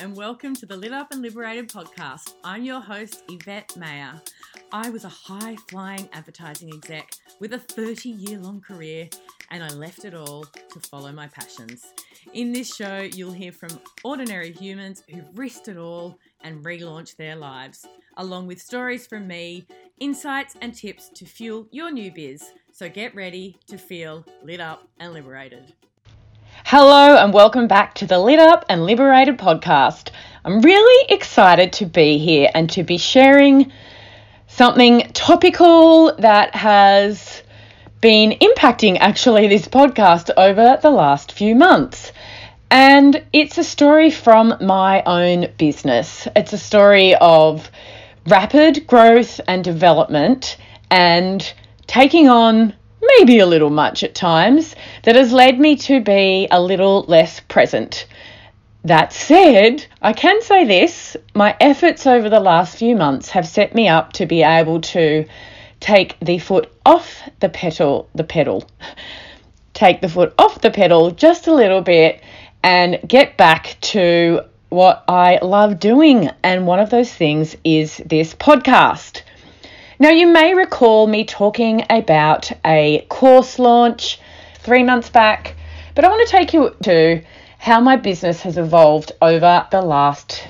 and welcome to the Lit Up and Liberated podcast. I'm your host, Yvette Mayer. I was a high flying advertising exec with a 30 year long career, and I left it all to follow my passions. In this show, you'll hear from ordinary humans who've risked it all and relaunched their lives, along with stories from me, insights, and tips to fuel your new biz. So get ready to feel lit up and liberated. Hello, and welcome back to the Lit Up and Liberated podcast. I'm really excited to be here and to be sharing something topical that has been impacting actually this podcast over the last few months. And it's a story from my own business. It's a story of rapid growth and development and taking on maybe a little much at times, that has led me to be a little less present. That said, I can say this my efforts over the last few months have set me up to be able to take the foot off the pedal, the pedal, take the foot off the pedal just a little bit and get back to what I love doing. And one of those things is this podcast. Now, you may recall me talking about a course launch three months back, but I want to take you to how my business has evolved over the last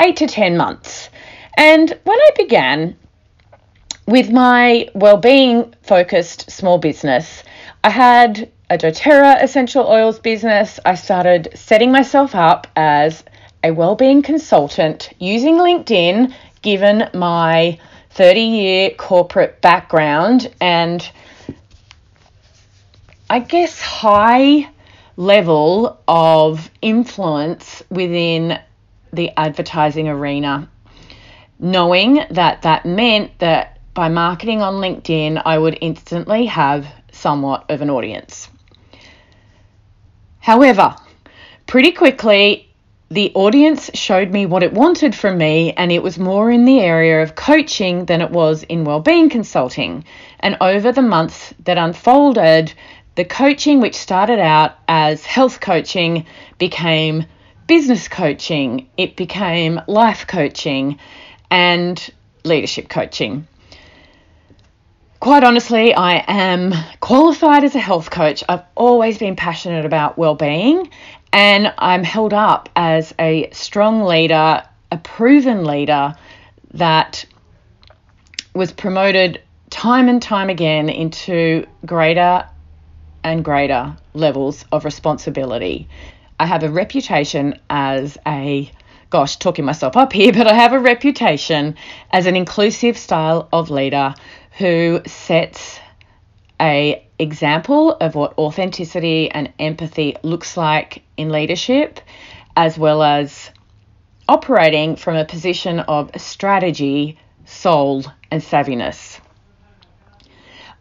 eight to 10 months. And when I began with my well-being focused small business, I had a doTERRA essential oils business. I started setting myself up as a well-being consultant using LinkedIn given my 30 year corporate background and I guess high level of influence within the advertising arena, knowing that that meant that by marketing on LinkedIn, I would instantly have somewhat of an audience. However, pretty quickly, the audience showed me what it wanted from me, and it was more in the area of coaching than it was in well-being consulting. And over the months that unfolded, the coaching, which started out as health coaching, became business coaching, it became life coaching, and leadership coaching. Quite honestly, I am qualified as a health coach. I've always been passionate about well-being and I'm held up as a strong leader, a proven leader that was promoted time and time again into greater and greater levels of responsibility. I have a reputation as a gosh, talking myself up here, but I have a reputation as an inclusive style of leader who sets a example of what authenticity and empathy looks like in leadership, as well as operating from a position of strategy, soul, and savviness.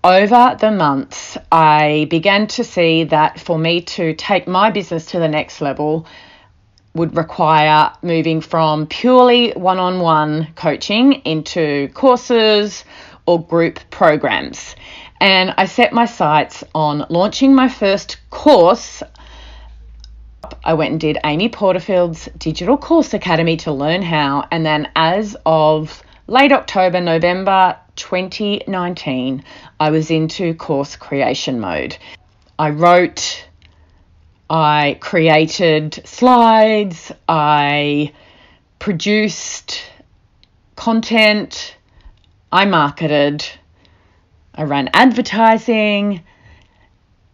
Over the months, I began to see that for me to take my business to the next level would require moving from purely one on one coaching into courses or group programs and I set my sights on launching my first course. I went and did Amy Porterfield's Digital Course Academy to learn how, and then as of late October, November 2019, I was into course creation mode. I wrote, I created slides, I produced content, I marketed I ran advertising,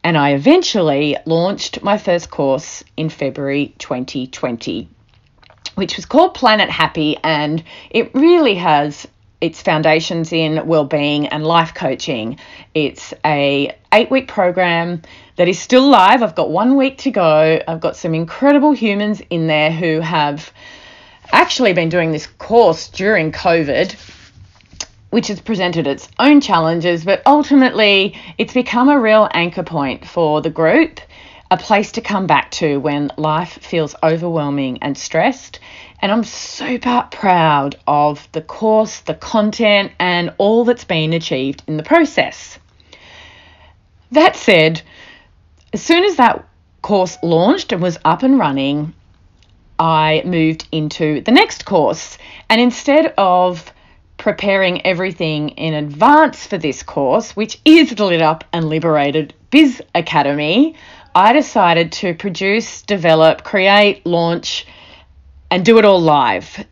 and I eventually launched my first course in February 2020, which was called Planet Happy, and it really has its foundations in well-being and life coaching. It's a 8-week program that is still live. I've got 1 week to go. I've got some incredible humans in there who have actually been doing this course during COVID which has presented its own challenges, but ultimately it's become a real anchor point for the group, a place to come back to when life feels overwhelming and stressed. And I'm super proud of the course, the content, and all that's been achieved in the process. That said, as soon as that course launched and was up and running, I moved into the next course. And instead of preparing everything in advance for this course, which is the Lit Up and Liberated Biz Academy, I decided to produce, develop, create, launch, and do it all live.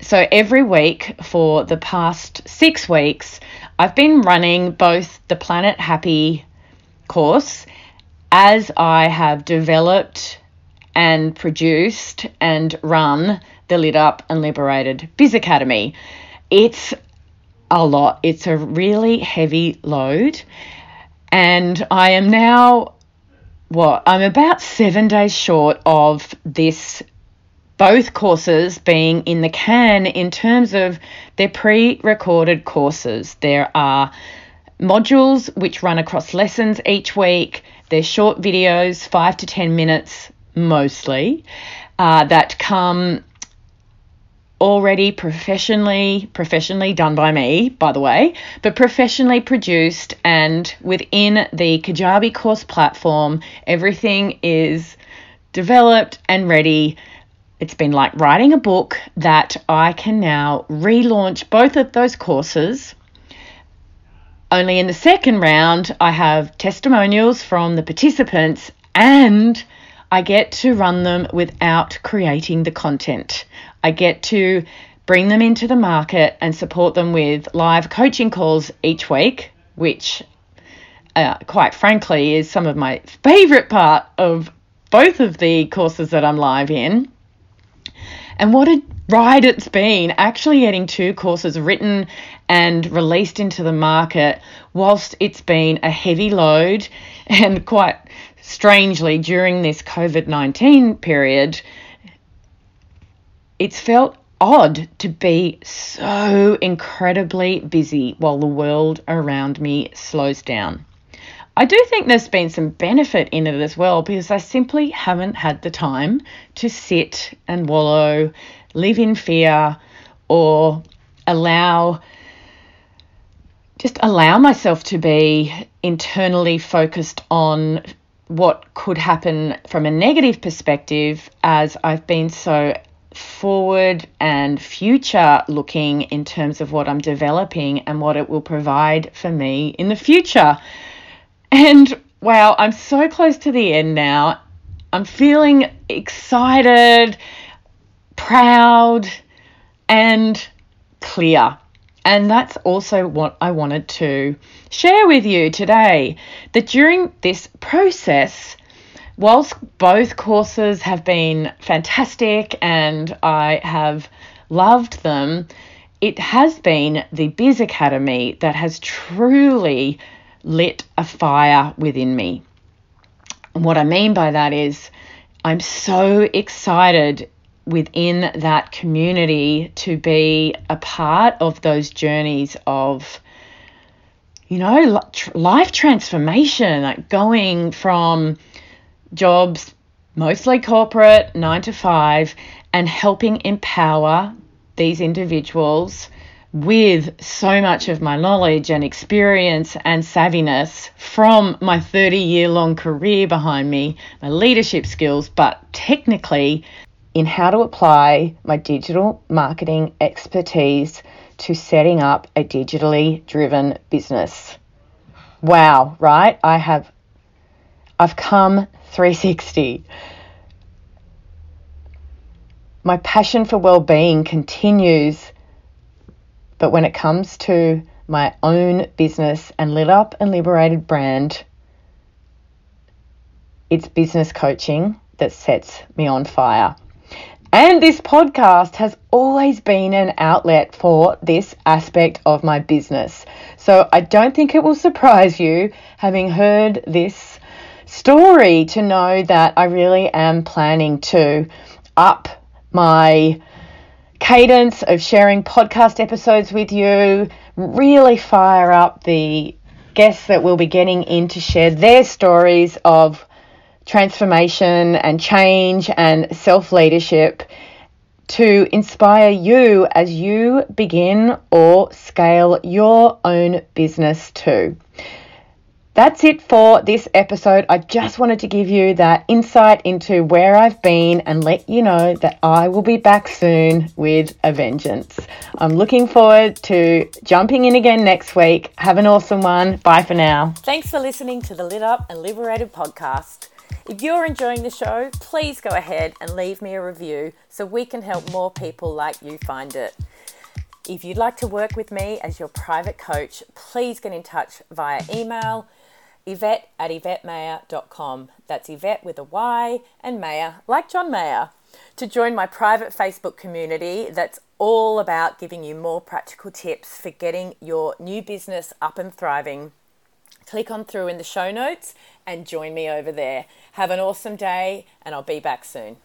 So every week for the past six weeks, I've been running both the Planet Happy course as I have developed and produced and run the Lit Up and Liberated Biz Academy. It's a lot, it's a really heavy load. And I am now, what, I'm about seven days short of this, both courses being in the can in terms of their pre recorded courses. There are modules which run across lessons each week. They're short videos, five to 10 minutes mostly, uh, that come already professionally professionally done by me by the way but professionally produced and within the kajabi course platform everything is developed and ready it's been like writing a book that i can now relaunch both of those courses only in the second round, I have testimonials from the participants and I get to run them without creating the content. I get to bring them into the market and support them with live coaching calls each week, which, uh, quite frankly, is some of my favorite part of both of the courses that I'm live in. And what a ride it's been actually getting two courses written and released into the market whilst it's been a heavy load and quite strangely during this COVID 19 period, it's felt odd to be so incredibly busy while the world around me slows down. I do think there's been some benefit in it as well because I simply haven't had the time to sit and wallow, live in fear, or allow just allow myself to be internally focused on what could happen from a negative perspective as I've been so forward and future looking in terms of what I'm developing and what it will provide for me in the future. And wow, I'm so close to the end now. I'm feeling excited, proud, and clear. And that's also what I wanted to share with you today that during this process, whilst both courses have been fantastic and I have loved them, it has been the Biz Academy that has truly lit a fire within me. And what I mean by that is, I'm so excited within that community to be a part of those journeys of you know life transformation like going from jobs mostly corporate 9 to 5 and helping empower these individuals with so much of my knowledge and experience and savviness from my 30 year long career behind me, my leadership skills, but technically in how to apply my digital marketing expertise to setting up a digitally driven business. Wow, right? I have I've come 360. My passion for well-being continues, but when it comes to my own business and lit up and liberated brand, it's business coaching that sets me on fire. And this podcast has always been an outlet for this aspect of my business. So I don't think it will surprise you, having heard this story, to know that I really am planning to up my cadence of sharing podcast episodes with you, really fire up the guests that we'll be getting in to share their stories of transformation and change and self leadership to inspire you as you begin or scale your own business too. That's it for this episode. I just wanted to give you that insight into where I've been and let you know that I will be back soon with a vengeance. I'm looking forward to jumping in again next week. Have an awesome one. Bye for now. Thanks for listening to the Lit Up and Liberated podcast. If you're enjoying the show, please go ahead and leave me a review so we can help more people like you find it. If you'd like to work with me as your private coach, please get in touch via email Yvette at YvetteMayer.com. That's Yvette with a Y and Mayer, like John Mayer. To join my private Facebook community that's all about giving you more practical tips for getting your new business up and thriving, click on through in the show notes and join me over there. Have an awesome day, and I'll be back soon.